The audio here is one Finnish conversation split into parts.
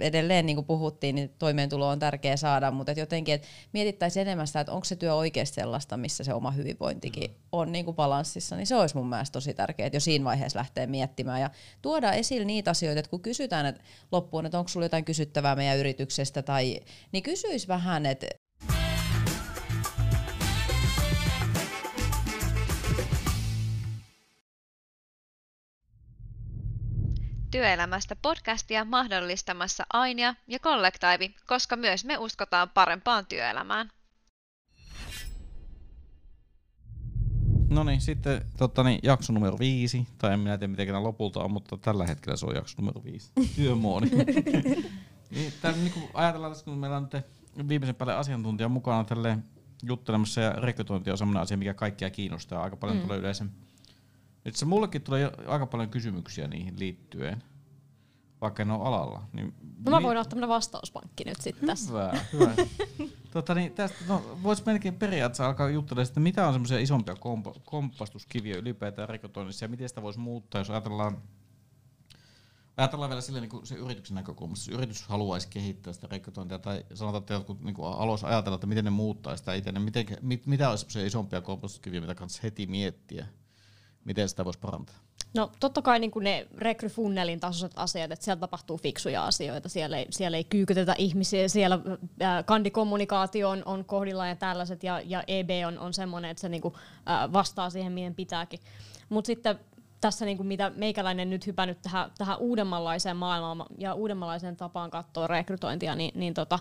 edelleen niin kuin puhuttiin, niin toimeentulo on tärkeä saada, mutta et jotenkin et mietittäisiin enemmän sitä, että onko se työ oikeasti sellaista, missä se oma hyvinvointikin mm. on niin kuin balanssissa, niin se olisi mun mielestä tosi tärkeää, että jo siinä vaiheessa lähtee miettimään ja tuoda esille niitä asioita, että kun kysytään että loppuun, että onko sulla jotain kysyttävää meidän yrityksestä, tai, niin kysyisi vähän, että työelämästä podcastia mahdollistamassa Ainia ja Kollektiivi, koska myös me uskotaan parempaan työelämään. No niin, sitten totta, niin, jakso numero viisi, tai en minä tiedä miten lopulta on, mutta tällä hetkellä se on jakso numero viisi. Työmoodi. niin, tämän, niin kun ajatellaan tässä, kun meillä on nyt viimeisen päälle asiantuntija mukana tälle juttelemassa ja rekrytointi on sellainen asia, mikä kaikkia kiinnostaa. Aika paljon mm. tulee yleensä nyt se mullekin tulee aika paljon kysymyksiä niihin liittyen, vaikka ne on alalla. Niin no mä voin ottaa tämmönen vastauspankki nyt sitten tässä. Hyvä, hyvä. tota, niin tästä, no, vois melkein periaatteessa alkaa juttelemaan, että mitä on semmoisia isompia komp- kompastuskiviä ylipäätään rekrytoinnissa ja miten sitä voisi muuttaa, jos ajatellaan Ajatellaan vielä silleen niin se yrityksen näkökulmasta. Jos yritys haluaisi kehittää sitä rekrytointia tai sanotaan, että jotkut niin alussa ajatella, että miten ne muuttaa sitä itse, niin miten, mit, mitä olisi isompia kompastuskiviä, mitä kannattaa heti miettiä? Miten sitä voisi parantaa? No totta kai niin ne rekryfunnelin tasoiset asiat, että siellä tapahtuu fiksuja asioita, siellä ei, siellä ei kyykytetä ihmisiä, siellä äh, kandikommunikaatio on, on kohdillaan ja tällaiset, ja, ja EB on, on semmoinen, että se niin kuin, äh, vastaa siihen, miten pitääkin. Mutta sitten tässä niin kuin mitä meikäläinen nyt hypännyt tähän, tähän uudemmanlaiseen maailmaan ja uudemmanlaiseen tapaan katsoa rekrytointia, niin, niin tota,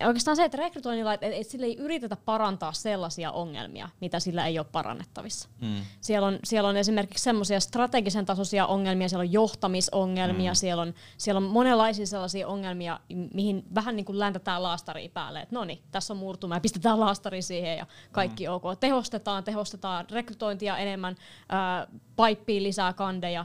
oikeastaan se, että rekrytoinnilla, että et sillä ei yritetä parantaa sellaisia ongelmia, mitä sillä ei ole parannettavissa. Mm. Siellä, on, siellä on esimerkiksi semmoisia strategisen tasoisia ongelmia, siellä on johtamisongelmia, mm. siellä, on, siellä on monenlaisia sellaisia ongelmia, mihin vähän niin kuin läntätään laastaria päälle, että no niin, tässä on murtuma ja pistetään laastari siihen ja kaikki mm. ok. Tehostetaan, tehostetaan rekrytointia enemmän, äh, paippiin lisää kandeja,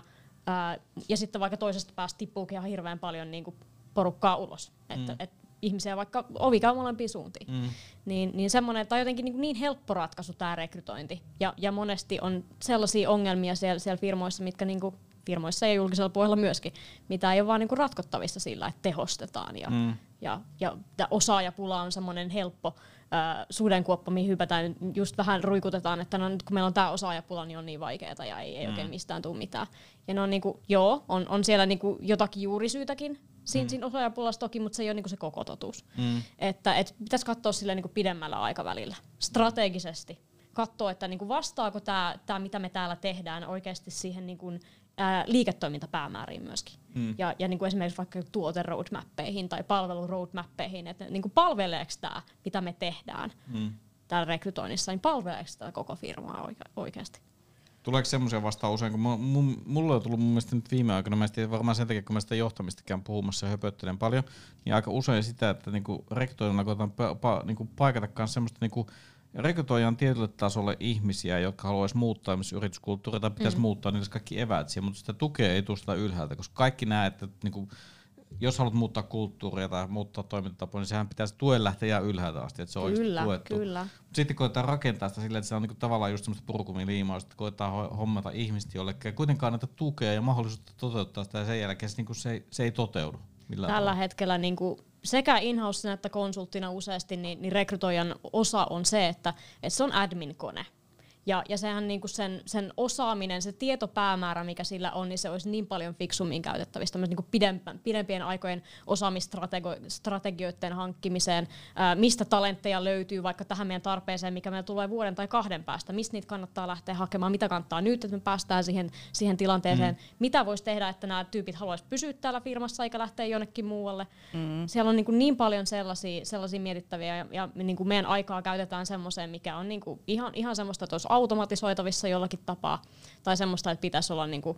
äh, ja sitten vaikka toisesta päästä tippuukin ihan hirveän paljon niin kuin porukkaa ulos. Mm. Että, et ihmisiä vaikka ovi käy molempiin suuntiin. Mm. Niin, niin semmoinen, tai jotenkin niin, niin helppo ratkaisu tämä rekrytointi. Ja, ja monesti on sellaisia ongelmia siellä, siellä firmoissa, mitkä niin kuin, firmoissa ja julkisella puolella myöskin, mitä ei ole vaan niin kuin ratkottavissa sillä, että tehostetaan. Ja, mm. ja, ja, ja osaajapula on semmoinen helppo äh, sudenkuoppa, mihin hypätään, just vähän ruikutetaan, että no nyt kun meillä on tämä osaajapula, niin on niin vaikeaa ja ei, ei mm. oikein mistään tule mitään. Ja ne on niinku, joo, on, on siellä niinku jotakin juurisyytäkin, Siinä, mm. siinä osaajapulassa toki, mutta se ei ole niinku se koko totuus. Mm. Että et pitäisi katsoa sille niinku pidemmällä aikavälillä, strategisesti. Katsoa, että niinku vastaako tämä, mitä me täällä tehdään, oikeasti siihen niinku, ää, liiketoimintapäämääriin myöskin. Mm. Ja, ja niinku esimerkiksi vaikka tuote roadmappeihin tai palvelu roadmappeihin, että niinku palveleeko tämä, mitä me tehdään mm. täällä rekrytoinnissa, niin palveleeko tämä koko firmaa oike- oikeasti. Tuleeko semmoisia vastaan usein, kun mulle on tullut mun mielestä nyt viime aikoina, mä en varmaan sen takia, kun mä sitä johtamista käyn puhumassa ja höpöttelen paljon, niin aika usein sitä, että niinku rekrytoijana koetaan pa, pa, niinku paikata myös semmoista niinku, rekrytoijan tietylle tasolle ihmisiä, jotka haluaisi muuttaa myös yrityskulttuuria tai pitäisi mm. muuttaa niille kaikki eväät siihen, mutta sitä tukea ei tule sitä ylhäältä, koska kaikki näet, että niinku, jos haluat muuttaa kulttuuria tai muuttaa toimintatapoja, niin sehän pitäisi tuen lähteä ylhäältä asti, että se on kyllä, tuettu. Kyllä. Sitten koetaan rakentaa sitä silleen, että se on niinku tavallaan just semmoista purkumiliimaa, että koetaan hommata ihmistä jollekin ja kuitenkaan näitä tukea ja mahdollisuutta toteuttaa sitä ja sen jälkeen se, niinku se, ei, se ei toteudu. Tällä tavalla. hetkellä niinku sekä in että konsulttina useasti, niin, niin rekrytoijan osa on se, että, että se on admin-kone. Ja, ja sehän niinku sen, sen osaaminen, se tietopäämäärä, mikä sillä on, niin se olisi niin paljon fiksummin käytettävissä niinku pidempien, pidempien aikojen osaamistrategioiden hankkimiseen, ää, mistä talentteja löytyy vaikka tähän meidän tarpeeseen, mikä meillä tulee vuoden tai kahden päästä, mistä niitä kannattaa lähteä hakemaan, mitä kannattaa nyt, että me päästään siihen, siihen tilanteeseen, mm. mitä voisi tehdä, että nämä tyypit haluaisivat pysyä täällä firmassa eikä lähteä jonnekin muualle. Mm. Siellä on niin, kuin niin paljon sellaisia, sellaisia mietittäviä ja, ja niin kuin meidän aikaa käytetään semmoiseen, mikä on niin kuin ihan, ihan semmoista, että olisi automatisoitavissa jollakin tapaa, tai semmoista, että pitäisi olla niinku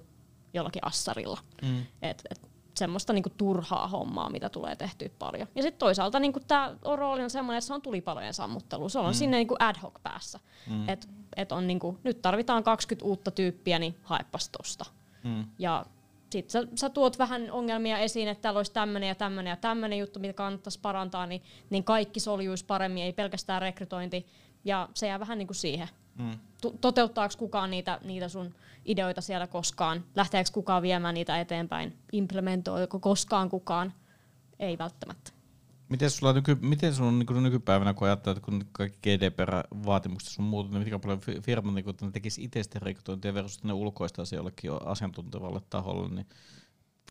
jollakin assarilla. Mm. Et, et, semmoista niinku turhaa hommaa, mitä tulee tehtyä paljon. Ja sitten toisaalta niinku tämä rooli on semmoinen, että se on tulipalojen sammuttelu. Se on mm. sinne niinku ad hoc päässä. Mm. Et, et on niinku, nyt tarvitaan 20 uutta tyyppiä, niin haepas tosta. Mm. Ja sitten sä, sä tuot vähän ongelmia esiin, että täällä olisi tämmöinen ja tämmöinen ja tämmöinen juttu, mitä kannattaisi parantaa, niin, niin kaikki soljuisi paremmin, ei pelkästään rekrytointi. Ja se jää vähän niin kuin siihen. Toteuttaako kukaan niitä, niitä sun ideoita siellä koskaan? Lähteekö kukaan viemään niitä eteenpäin? Implementoiko koskaan kukaan? ei välttämättä. Miten sulla nyky, miten sun on niin nykypäivänä, kun ajattelet, että kun kaikki GDPR-vaatimukset sun muut, niin miten paljon firmat niin ne tekisi itse rekrytointia versus ne ulkoistaisi jollekin jo asiantuntevalle taholle, niin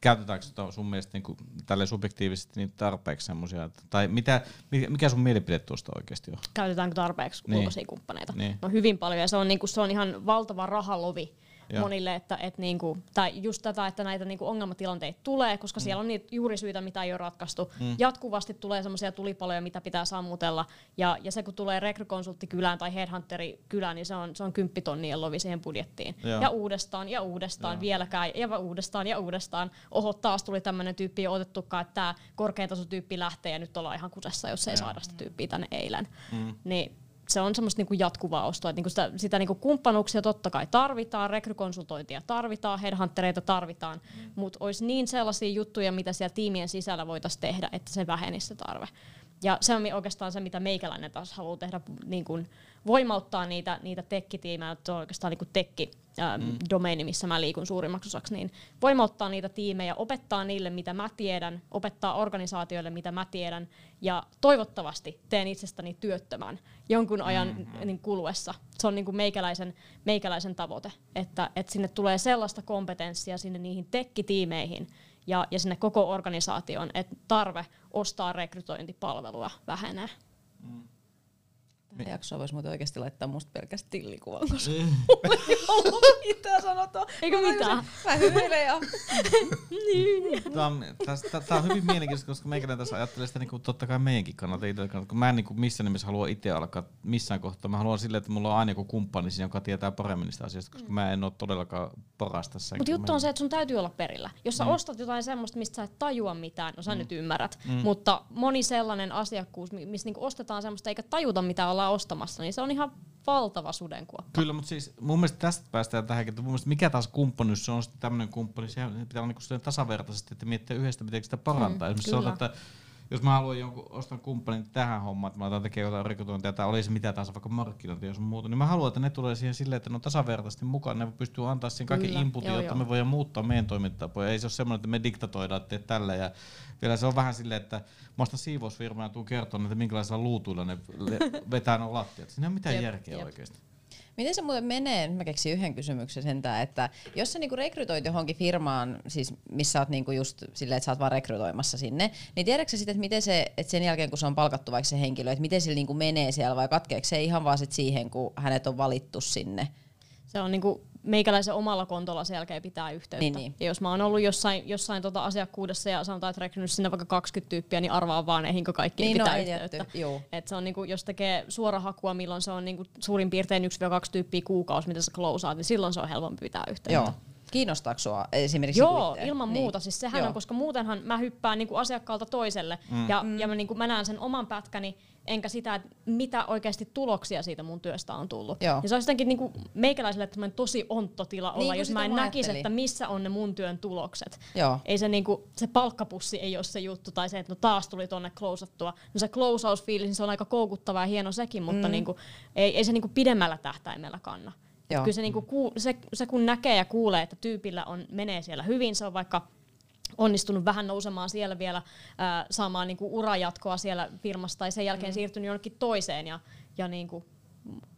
käytetäänkö sitä sun mielestä niin kuin, tälle subjektiivisesti niin tarpeeksi semmoisia, tai mitä, mikä sun mielipide tuosta oikeasti on? Käytetäänkö tarpeeksi Niin. ulkoisia kumppaneita? Niin. No hyvin paljon ja se on, niinku, se on ihan valtava rahalovi Joo. monille, että et niinku, tai just tätä, että näitä niinku ongelmatilanteita tulee, koska mm. siellä on niitä juurisyitä, mitä ei ole ratkaistu. Mm. Jatkuvasti tulee semmoisia tulipaloja, mitä pitää sammutella, ja, ja se kun tulee rekrykonsultti kylään tai headhunteri kylään, niin se on, se on kymppitonnien lovi siihen budjettiin. Joo. Ja uudestaan ja uudestaan, Joo. vieläkään ja uudestaan ja uudestaan. Oho, taas tuli tämmöinen tyyppi otettukaan, että tämä korkeatasotyyppi lähtee ja nyt ollaan ihan kusessa, jos ei Joo. saada sitä tyyppiä tänne eilen. Mm. Niin se on semmoista niinku jatkuvaa ostoa. Et niinku sitä sitä niinku kumppanuuksia totta kai tarvitaan, rekrykonsultointia tarvitaan, headhuntereita tarvitaan, mm. mutta olisi niin sellaisia juttuja, mitä siellä tiimien sisällä voitaisiin tehdä, että se vähenisi se tarve. Ja se on oikeastaan se, mitä meikäläinen taas haluaa tehdä, niin kun voimauttaa niitä, niitä tekkitiimejä, että se on oikeastaan niin tekki ähm, mm. domeini, missä mä liikun suurimmaksi osaksi, niin voimauttaa niitä tiimejä, opettaa niille, mitä mä tiedän, opettaa organisaatioille, mitä mä tiedän, ja toivottavasti teen itsestäni työttömän jonkun ajan mm-hmm. niin kuluessa. Se on niin kuin meikäläisen, meikäläisen tavoite, että, että sinne tulee sellaista kompetenssia sinne niihin tekkitiimeihin, ja, ja sinne koko organisaatioon, että tarve ostaa rekrytointipalvelua vähenee. Tähän jaksoon voisi muuten oikeasti laittaa musta pelkästään tillikuvan, koska mulla ei ollut mitään sanottavaa. Eikö mitään? Mä hymyilen ja Tämä on, tästä, tää on hyvin mielenkiintoista, koska meikäläinen tässä ajattelee sitä niin kuin, totta kai meidänkin kannalta itse kannalta, kun mä en niin kuin missään nimessä halua itse alkaa missään kohtaa. Mä haluan silleen, että mulla on aina joku kumppani siinä, joka tietää paremmin niistä asioista, koska mä en ole todellakaan paras tässä. Mutta juttu on se, että sun täytyy olla perillä. Jos sä Mm. ostat jotain semmoista, mistä sä et tajua mitään, no sä nyt ymmärrät, mutta moni sellainen asiakkuus, mi- missä niinku ostetaan semmoista eikä tajuta mitä ollaan ostamassa, niin se on ihan valtava sudenkuoppa. Kyllä, mutta siis mun mielestä tästä päästään tähänkin, että mun mielestä mikä taas kumppanuus se on sitten tämmöinen kumppani, se pitää olla niinku tasavertaisesti, että miettiä yhdestä, miten sitä parantaa. Mm, Esimerkiksi kyllä. sanotaan, että jos mä haluan jonkun ostaa kumppanin tähän hommaan, että mä aletaan tekemään jotain rekrytointia tai olisi mitä tahansa, vaikka markkinointia ja sun muuta, niin mä haluan, että ne tulee siihen silleen, että ne on tasavertaisesti mukaan, ne pystyy antaa siihen kaikki inputin, jotta joo. me voidaan muuttaa meidän toimintatapoja. Ei se ole semmoinen, että me diktatoidaan, että teet tällä ja vielä se on vähän silleen, että mä ostan siivousfirmaa ja tuun kertomaan, että minkälaisilla luutuilla ne vetää nuo lattiat. Siinä ei ole mitään Jep, järkeä jep. oikeasti. Miten se muuten menee? Mä keksin yhden kysymyksen sentään, että jos sä niinku rekrytoit johonkin firmaan, siis missä oot niinku just silleen, että sä oot vaan rekrytoimassa sinne, niin tiedätkö sä sitten, että miten se, että sen jälkeen kun se on palkattu vaikka se henkilö, että miten sillä niinku menee siellä vai katkeeko se ihan vaan sit siihen, kun hänet on valittu sinne? Se on niinku meikäläisen omalla kontolla sen jälkeen pitää yhteyttä. Niin, niin. Ja jos mä oon ollut jossain, jossain tota asiakkuudessa ja sanotaan, että rekrynyt sinne vaikka 20 tyyppiä, niin arvaa vaan eihinkö kaikki Niin, no, pitää ei yhteyttä. juu. Et se on niinku, jos tekee suorahakua, milloin se on niinku suurin piirtein 1-2 tyyppiä kuukausi, mitä sä closeaat, niin silloin se on helpompi pitää yhteyttä. Joo. Kiinnostaako sua esimerkiksi Joo, itse? ilman Niin. muuta. Siis sehän Joo. on, koska muutenhan mä hyppään niinku asiakkaalta toiselle mm. ja, ja mä, niinku, mä näen sen oman pätkäni, enkä sitä, että mitä oikeasti tuloksia siitä mun työstä on tullut. Joo. Ja se olisi jotenkin niinku meikäläiselle tämmöinen tosi ontto tila olla, Niin kuin jos mä en näkisi, että missä on ne mun työn tulokset. Joo. Ei se, niinku, se palkkapussi ei ole se juttu, tai se, että no taas tuli tonne closeattua. No se closeausfiilis, niin se on aika koukuttava ja hieno sekin, mutta mm. niinku, ei, ei se niinku pidemmällä tähtäimellä kanna. Joo. Kyllä se, niinku, kuu, se, se, kun näkee ja kuulee, että tyypillä on, menee siellä hyvin, se on vaikka onnistunut vähän nousemaan siellä vielä, ää, saamaan niinku urajatkoa siellä firmassa tai sen jälkeen mm. siirtynyt jonnekin toiseen ja, ja niinku,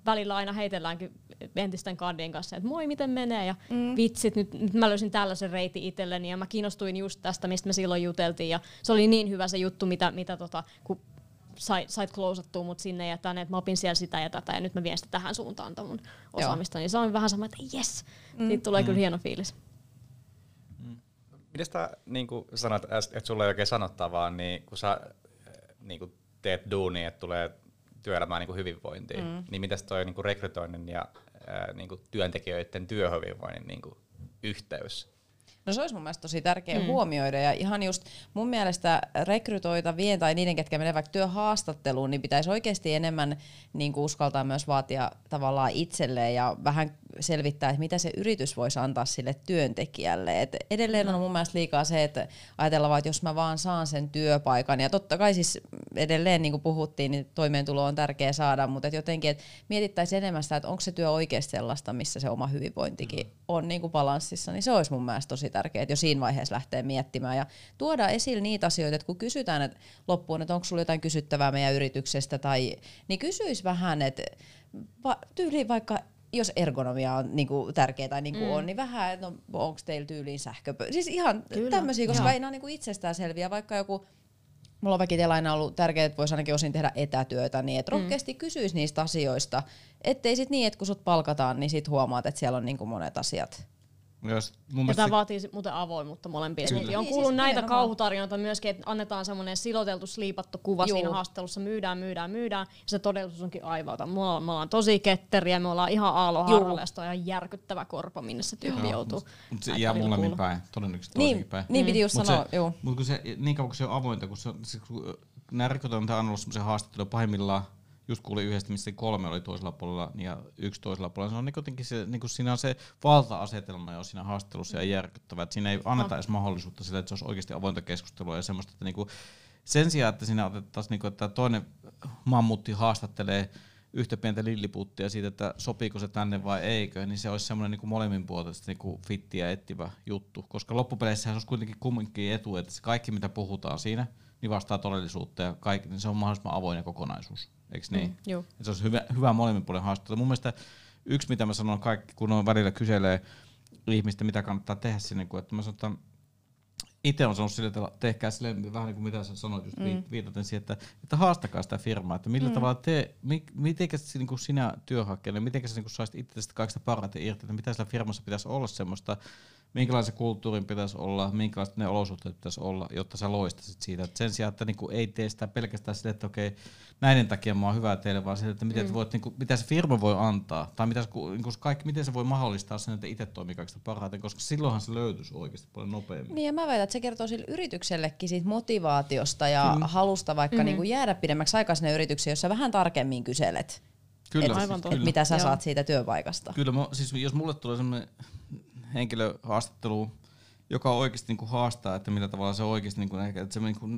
välillä aina heitelläänkin entisten kandien kanssa, että moi, miten menee ja mm. vitsit, nyt, nyt mä löysin tällaisen reitin itselleni ja mä kiinnostuin just tästä, mistä me silloin juteltiin ja se oli niin hyvä se juttu, mitä, mitä tota, kun sait, sait closeattua mut sinne ja tänne, että mä opin siellä sitä ja tätä ja nyt mä vien sitä tähän suuntaan mun osaamista, niin se on vähän sama, että yes, mm. siitä tulee mm. kyllä hieno fiilis. Miten sä niin sanoit, äs- että sulla ei oikein sanottavaa, niin kun sä niin kuin teet duunia, että tulee työelämään niin kuin hyvinvointiin, mm. niin miten toi niin kuin rekrytoinnin ja ää, niin kuin työntekijöiden työhyvinvoinnin niin kuin yhteys? No se olisi mun mielestä tosi tärkeä mm. huomioida ja ihan just mun mielestä rekrytoitavien tai niiden, ketkä menevät vaikka työhaastatteluun, niin pitäisi oikeasti enemmän niin kuin uskaltaa myös vaatia tavallaan itselleen ja vähän selvittää, että mitä se yritys voisi antaa sille työntekijälle. Et edelleen on mun mielestä liikaa se, että ajatellaan vaan, että jos mä vaan saan sen työpaikan, ja totta kai siis edelleen niin kuin puhuttiin, niin toimeentulo on tärkeä saada, mutta et jotenkin, että mietittäisiin enemmän sitä, että onko se työ oikeasti sellaista, missä se oma hyvinvointikin on niin kuin balanssissa, niin se olisi mun mielestä tosi tärkeää, että jo siinä vaiheessa lähtee miettimään ja tuoda esille niitä asioita, että kun kysytään että loppuun, että onko sulla jotain kysyttävää meidän yrityksestä, tai, niin kysyisi vähän, että va, tyyli vaikka jos ergonomia on niinku tärkeää tai niinku mm. on, niin vähän, että no, onko teillä tyyliin sähköpö... Siis ihan tämmöisiä, koska ei nämä on niinku itsestäänselviä, vaikka joku mulla on väkitellä aina ollut tärkeää, että voisi ainakin osin tehdä etätyötä, niin että mm. rohkeasti kysyisi niistä asioista, ettei sit niin, että kun sut palkataan, niin sit huomaat, että siellä on niin kuin monet asiat Jos, mun Ja tämä se- vaatii muuten avoimuutta molempia Kyllä. suuntiin. On Niin, kuullut siis näitä nimenomaan. kauhutarinoita myöskin, että annetaan semmoinen siloteltu, sliipattu kuva Juu. siinä haastattelussa, myydään, myydään, myydään, ja se todellisuus onkin aivauta. Me ollaan, me ollaan tosi ketteriä, me ollaan ihan aaloharralla, ja on ihan järkyttävä korpo, minne se tyyppi joutuu. Mut se jää molemmin kuulla. päin, todennäköisesti Niin, toisinkin päin. niin piti just Mut sanoa, se, juu. Mut kun se, niin kauan kun se on avointa, kun se, on- se kun nämä rekrytoinnit on ollut semmoisia haastatteluja pahimmillaan, just kuulin yhdestä, missä kolme oli toisella puolella ja yksi toisella puolella. Se on niin jotenkin se, niin kuin siinä on se valta-asetelma jo siinä haastattelussa ja järkyttävä. Että siinä ei anneta edes mahdollisuutta sille, että se olisi oikeasti avointa keskustelua ja semmoista, että niin kuin, sen sijaan, että siinä otettaisiin, niin kuin, että toinen mammutti haastattelee yhtä pientä lilliputtia siitä, että sopiiko se tänne vai eikö, niin se olisi semmoinen niin molemmin puolesta niin fittiä etsivä juttu. Koska loppupeleissä se olisi kuitenkin kumminkin etu, että se kaikki mitä puhutaan siinä, niin vastaa todellisuutta ja kaikki, niin se on mahdollisimman avoin kokonaisuus. Eikö niin? Mm. Et se olisi hyvä, hyvä molemmin puolen haastattelu. Mun mielestä yksi, mitä mä sanon kaikki, kun on välillä kyselee ihmistä, mitä kannattaa tehdä sinne, kun että mä sanon, että itse on sanonut sille, että tehkää sille vähän niin kuin mitä sä sanoit just mm. viitaten siihen, että, että haastakaa sitä firmaa, että millä mm. tavalla te, mi, mitenkä se, niin kuin sinä työhakkijana, mitenkä sä niin kuin saisit itsestä kaikista parhaiten irti, että mitä sillä firmassa pitäisi olla semmoista, minkälaisen kulttuurin pitäisi olla, minkälaiset ne olosuhteet pitäisi olla, jotta sä loistasit siitä. Et sen sijaan, että niinku ei tee sitä pelkästään sille, että okei, näiden takia mä oon hyvä teille, vaan sille, että miten, mm. voit, niinku, mitä se firma voi antaa, tai mitä niinku, kaikki, miten se voi mahdollistaa sen, että itse toimii kaikista parhaiten, koska silloinhan se löytyisi oikeasti paljon nopeammin. Niin ja mä väitän, että se kertoo sille yrityksellekin siitä motivaatiosta ja mm. halusta vaikka mm-hmm. niinku jäädä pidemmäksi aikaa sinne yritykseen, jossa vähän tarkemmin kyselet, Kyllä, et, Aivan totta. et mitä sä Joo. saat siitä työpaikasta. Kyllä, mä, siis jos mulle tulee sellainen henkilöhaastattelu, joka oikeasti niinku haastaa, että millä tavalla se oikeasti, niinku, ehkä, että se niinku,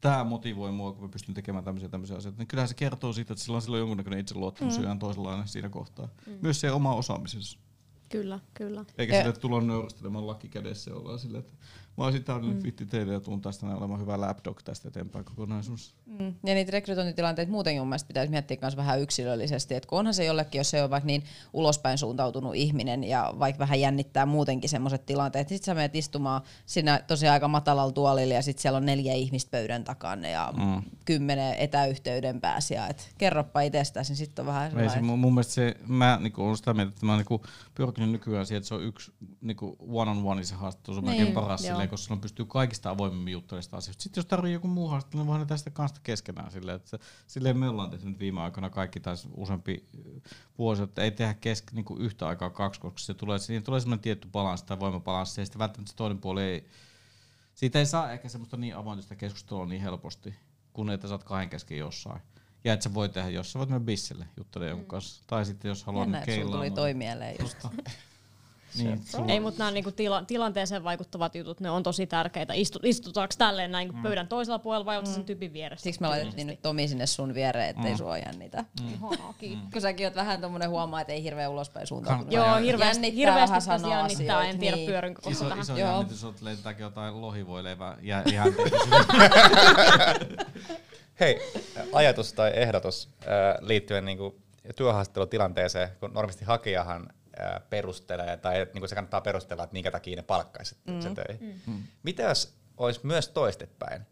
tämä motivoi mua, kun mä pystyn tekemään tämmöisiä, tämmöisiä asioita, niin kyllähän se kertoo siitä, että sillä on silloin jonkunnäköinen itseluottamus mm. ihan toisenlainen siinä kohtaa. Mm. Myös se oma osaamisessa. Kyllä, kyllä. Eikä Ja- sille, että tulla nöyristelemaan laki kädessä ja ollaan silleen, että mä olisin täydellinen mm. fitti teille ja tuun tästä näin olemaan hyvä lapdog tästä eteenpäin kokonaisuus. Mm. Ja niitä rekrytointitilanteita muutenkin mun mielestä pitäisi miettiä myös vähän yksilöllisesti, että kun onhan se jollekin, jos se on vaikka niin ulospäin suuntautunut ihminen ja vaikka vähän jännittää muutenkin semmoiset tilanteet, niin sit sä menet istumaan siinä tosiaan aika matalalla tuolilla ja sit siellä on neljä ihmistä pöydän takana ja mm. kymmenen etäyhteyden pääsiä, että kerropa itsestäsi, niin sitten on vähän se, sellainen, mun, mun mielestä se, mä niinku, olen sitä mieltä, että mä niinku, pyrkinyt nykyään siihen, että se on yksi niinku, one-on-one se haastattelu, se on Niin, melkein paras joo. silleen, koska silloin pystyy kaikista avoimemmin juttelemaan asioista. Sitten jos tarvii joku muu haastattelu, niin voidaan tästä kanssa keskenään silleen, että silleen me ollaan tehty nyt viime aikoina kaikki taas useampi ö, vuosi, että ei tehdä kesk, niinku, yhtä aikaa kaksi, koska se tulee, siinä tulee semmoinen tietty balanssi tai voimabalanssi, ja sitten välttämättä se toinen puoli ei, siitä ei saa ehkä semmoista niin avointa sitä keskustelua niin helposti, kun että sä oot kahden kesken jossain. Ja että sä voi tehdä, jos sä voit mennä bisselle juttelemaan jonkun kanssa. Tai sitten jos haluaa jännä, nyt että sulla tuli keilaa. toi mieleen just. Niin, sulla- Ei, mutta nämä niinku tila, tilanteeseen vaikuttavat jutut, ne on tosi tärkeitä. Istu, istutaanko tälleen näin mm. pöydän toisella puolella vai onko se sen tyypin vieressä? Siksi me laitettiin nyt Tomi sinne sun viereen, ettei mm. sua jännitä. Ihanaa, kiitos. Kun säkin oot vähän tommonen huomaa, että ei hirveän ulospäin suuntautunut. Joo, hirveästi, Jännittää hirveästi vähän pitäisi sanoa jännittää, en tiedä niin. pyörinkö koko Iso, tähän. iso Joo. jännitys on lentääkin jotain lohivoileivää ja ihan Hei, ajatus tai ehdotus äh, liittyen niinku työhaastattelutilanteeseen, kun normaalisti hakijahan perustelee, tai niinku se kannattaa perustella, että minkä takia ne palkkaisi mm. sen töihin. Mm. Mitä jos olisi myös toistepäin,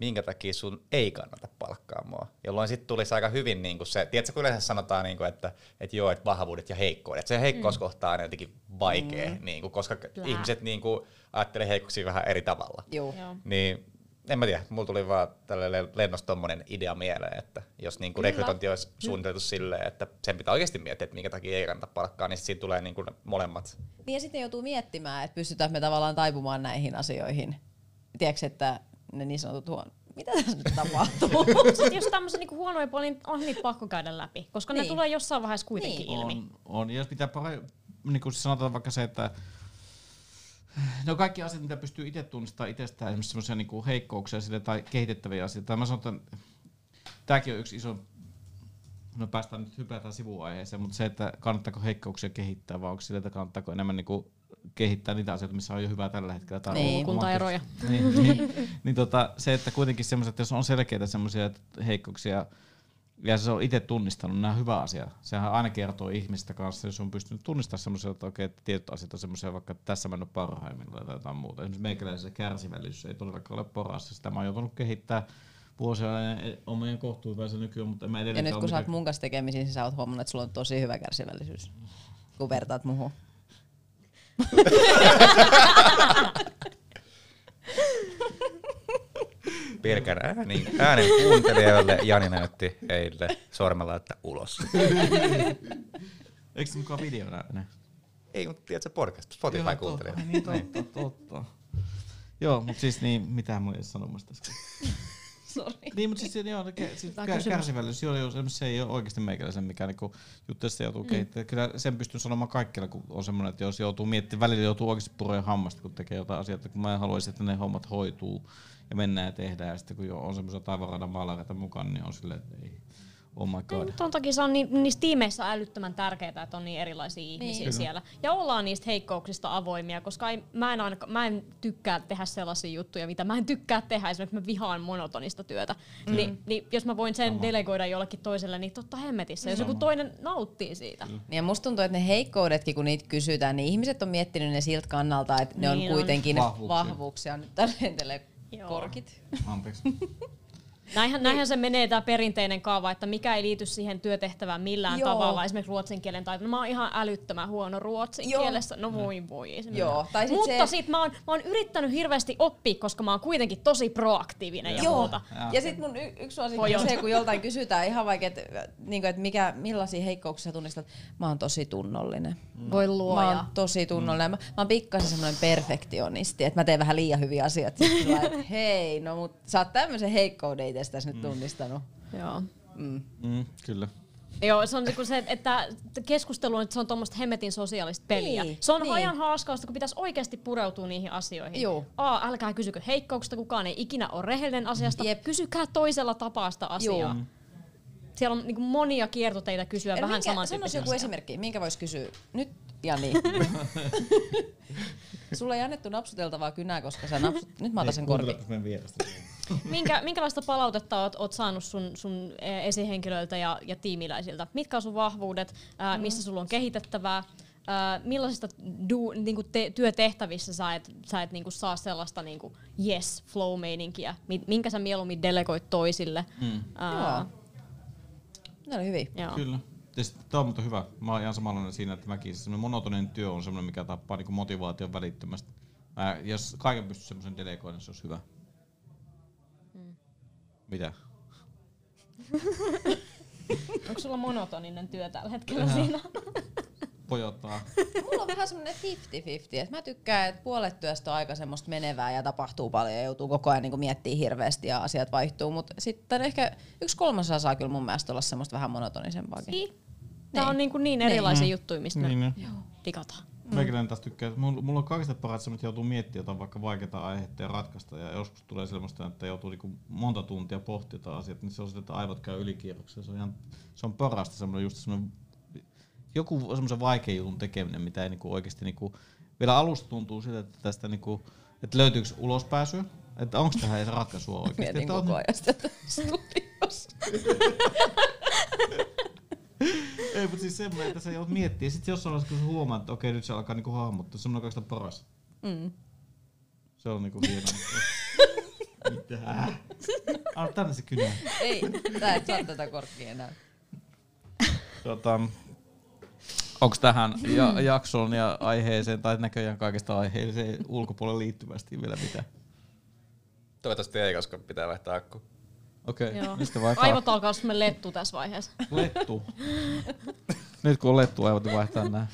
minkä takia sun ei kannata palkkaa mua, jolloin sitten tulisi aika hyvin niinku se, tiedätkö kun yleensä sanotaan, niinku, että, että joo, että vahvuudet ja heikkoudet, se heikkouskohta on aina jotenkin vaikea, mm. niinku, koska Plää. ihmiset niinku, ajattelee heikkouksia vähän eri tavalla. Joo. Joo. Niin en mä tiedä, mulla tuli vaan tälle lennosta tommonen idea mieleen, että jos niinku Kyllä. rekrytointi olisi suunniteltu silleen, että sen pitää oikeasti miettiä, että minkä takia ei kannata palkkaa, niin sit siitä tulee niinku ne molemmat. Niin ja sitten joutuu miettimään, että pystytäänkö me tavallaan taipumaan näihin asioihin. Tiedätkö, että ne niin sanotut huon... Mitä tässä nyt tapahtuu? Sitten jos tämmöisen niinku huonoja puolia, niin on niitä pakko käydä läpi, koska niin. Niin. ne tulee jossain vaiheessa kuitenkin Niin. ilmi. on, on. Ja jos pitää pare, niin kuin sanotaan vaikka se, että No kaikki asiat, mitä pystyy itse tunnistamaan itsestään, esimerkiksi semmoisia niin heikkouksia sille, tai kehitettäviä asioita. Tai mä sanon, että tämäkin on yksi iso, no päästään nyt hypätään sivuaiheeseen, mutta se, että kannattaako heikkouksia kehittää, vai onko sille, että kannattaako enemmän niin kuin kehittää niitä asioita, missä on jo hyvää tällä hetkellä. Tai Niin. Kuntaeroja. niin, niin, niin tota, se, että kuitenkin semmoiset, jos on selkeitä semmoisia heikkouksia, ja se on itse tunnistanut, nämä on hyvä asia. Sehän aina kertoo ihmistä kanssa, jos on pystynyt tunnistamaan semmoisia, että okei, että tietyt asiat on semmoisia, vaikka että tässä mä en ole parhaimmillaan tai jotain muuta. Esimerkiksi meikäläisen kärsivällisyys ei todellakaan ole paras. Sitä mä oon joutunut kehittämään vuosia on meidän kohtuuhyvänsä nykyään, mutta en mä Ja edelleenkään nyt ole kun sä oot mun kanssa tekemisissä, niin sä oot huomannut, että sulla on tosi hyvä kärsivällisyys, kun vertaat muuhun. Pelkän ääni, äänen kuuntelijoille Jani näytti heille sormella, että ulos. Eikö se mukaan videona enää? Ei, mutta tiedätkö podcast, Spotify kuuntelee. Niin totta, totta. Joo, mutta siis niin, mitä mä olin sanomassa tässä? Sori. Niin, mutta siis, se- joo, siis kärsivällisyys, joo, joo, se ei ole oikeasti meikäläisen mikä niinku, juttu, se joutuu mm. kehittämään. Kyllä sen pystyy sanomaan kaikkialla, kun on semmoinen, että jos joutuu miettimään, välillä joutuu oikeasti puroja hammasta, kun tekee jotain asioita, kun mä haluaisin, että ne hommat hoituu ja mennään ja tehdään. Ja sitten kun jo on semmoisia taivaanradan maalareita mukaan, niin on silleen, että ei, oh my god. Tuon takia se on niin, niissä tiimeissä älyttömän tärkeää, että on niin erilaisia ihmisiä Kyllä. siellä. Ja ollaan niistä heikkouksista avoimia, koska ei, mä, en aina, mä en tykkää tehdä sellaisia juttuja, mitä mä en tykkää tehdä. Esimerkiksi mä vihaan monotonista työtä. Mm. Niin, niin, jos mä voin sen Sama. delegoida jollekin toiselle, niin totta hemmetissä. Jos joku toinen nauttii siitä. Niin Ja musta tuntuu, että ne heikkoudetkin, kun niitä kysytään, niin ihmiset on miettinyt ne siltä kannalta, että ne Niin on on. kuitenkin Vahvuuksia. vahvuuksia. Nyt Joo. korkit. Anteeksi. Näinhän, näinhän se menee tämä perinteinen kaava, että mikä ei liity siihen työtehtävään millään Joo. tavalla. Esimerkiksi ruotsin kielen taito. No, mä oon ihan älyttömän huono ruotsin Joo. kielessä. No voi voi. ei se Joo, tai sit Mutta se- sit mä oon, mä oon yrittänyt hirveästi oppia, koska mä oon kuitenkin tosi proaktiivinen ja Joo. muuta. Ja sitten mun y- yksi suosikki Voi on se, kun joltain kysytään ihan vaikka, että niinku, et mikä, millaisia heikkouksia tunnistat. Mä oon tosi tunnollinen. Voi Mä luoja. oon tosi tunnollinen. Mä, mä oon pikkasen semmoinen perfektionisti, että mä teen vähän liian hyviä asioita. Että hei, no mut sä oot tämmöisen heikkouden itsestäsi nyt tunnistanut. Joo. Mm. Mm, kyllä. Joo, se on niinku se, että keskustelu on, että se on tuommoista hemmetin sosiaalista peliä. Niin, se on niin. ajan haaskausta, kun pitäisi oikeasti pureutua niihin asioihin. Joo. A, älkää kysykö heikkouksista, kukaan ei ikinä ole rehellinen asiasta. Jep. Kysykää toisella tapaa sitä asiaa. Joo. Siellä on niinku monia kiertoteitä kysyä Eli vähän minkä, saman sanois joku esimerkki, minkä vois kysyä nyt Jani. Sulla ei annettu napsuteltavaa kynää, koska sä napsut... Nyt mä otan sen korviin. Minkä, minkälaista palautetta oot, oot saanut sun, sun esihenkilöiltä ja, ja tiimiläisiltä? Mitkä on sun vahvuudet? Ää, Mm. missä sulla on kehitettävää? Ää, millaisista du, niinku te, työtehtävissä sä et, sä et niinku saa sellaista niinku yes flow-meininkiä, mi- minkä sä mieluummin delegoit toisille? Mm. Ää, Joo. Ne oli hyviä. joo. Kyllä. Tää on mutta hyvä. Mä oon ihan samanlainen siinä, että mäkin se semmonen monotoninen työ on semmoinen, mikä tappaa niinku motivaation välittömästi. Mä, jos kaiken pystyy semmoisen delegoida, niin se olisi hyvä. Mitä? Onko sulla monotoninen työ tällä hetkellä siinä? Pojottaa. Mulla on vähän semmoinen 50-50, että mä tykkään, että puolet työstä on aika semmoista menevää ja tapahtuu paljon ja joutuu koko ajan niin miettimään hirveästi ja asiat vaihtuu, mutta sitten ehkä yksi kolmasosa saa kyllä mun mielestä olla semmoista vähän monotonisempaakin. Niin. Tää Niin. on niinku niin erilaisia juttuja, mistä Niin, me niin. digataan. Meikäläinen taas tykkää, että mulla, mulla on kaikista paras semmoinen, että joutuu miettimään jotain vaikka vaikeita aiheita ja ratkaista. Ja joskus tulee sellaista, että joutuu niinku monta tuntia pohtia jotain asiat, niin se on sitä, että aivot käy ylikierroksella. Se on, ihan, se on parasta semmoinen just semmoinen, joku semmoisen vaikean jutun tekeminen, mitä ei niinku oikeasti niinku, vielä alusta tuntuu siltä, että tästä niinku, että löytyykö ulospääsyä, että onko tähän edes ratkaisua oikeasti. Mietin koko ajan sitä studiossa. ei, mutta siis semmoinen, että sä joudut miettimään. Ja sitten jossain vaiheessa, kun sä huomaat, että okei, nyt se alkaa niinku hahmottaa, se on kaikista paras. Mm. Se on niinku hieno. Mitä? Anna tänne se kynä. Ei, sä et saa tätä korkkia enää. Tota, Onko tähän ja, jaksoon ja aiheeseen tai näköjään kaikesta aiheeseen ulkopuolelle liittyvästi vielä mitään? Toivottavasti ei, koska pitää vaihtaa akku. Okei, Joo. mistä vaihtaa? Aivot alkaa semmoinen lettu tässä vaiheessa. Lettu. Nyt kun on lettu, aivot vaihtaa nää.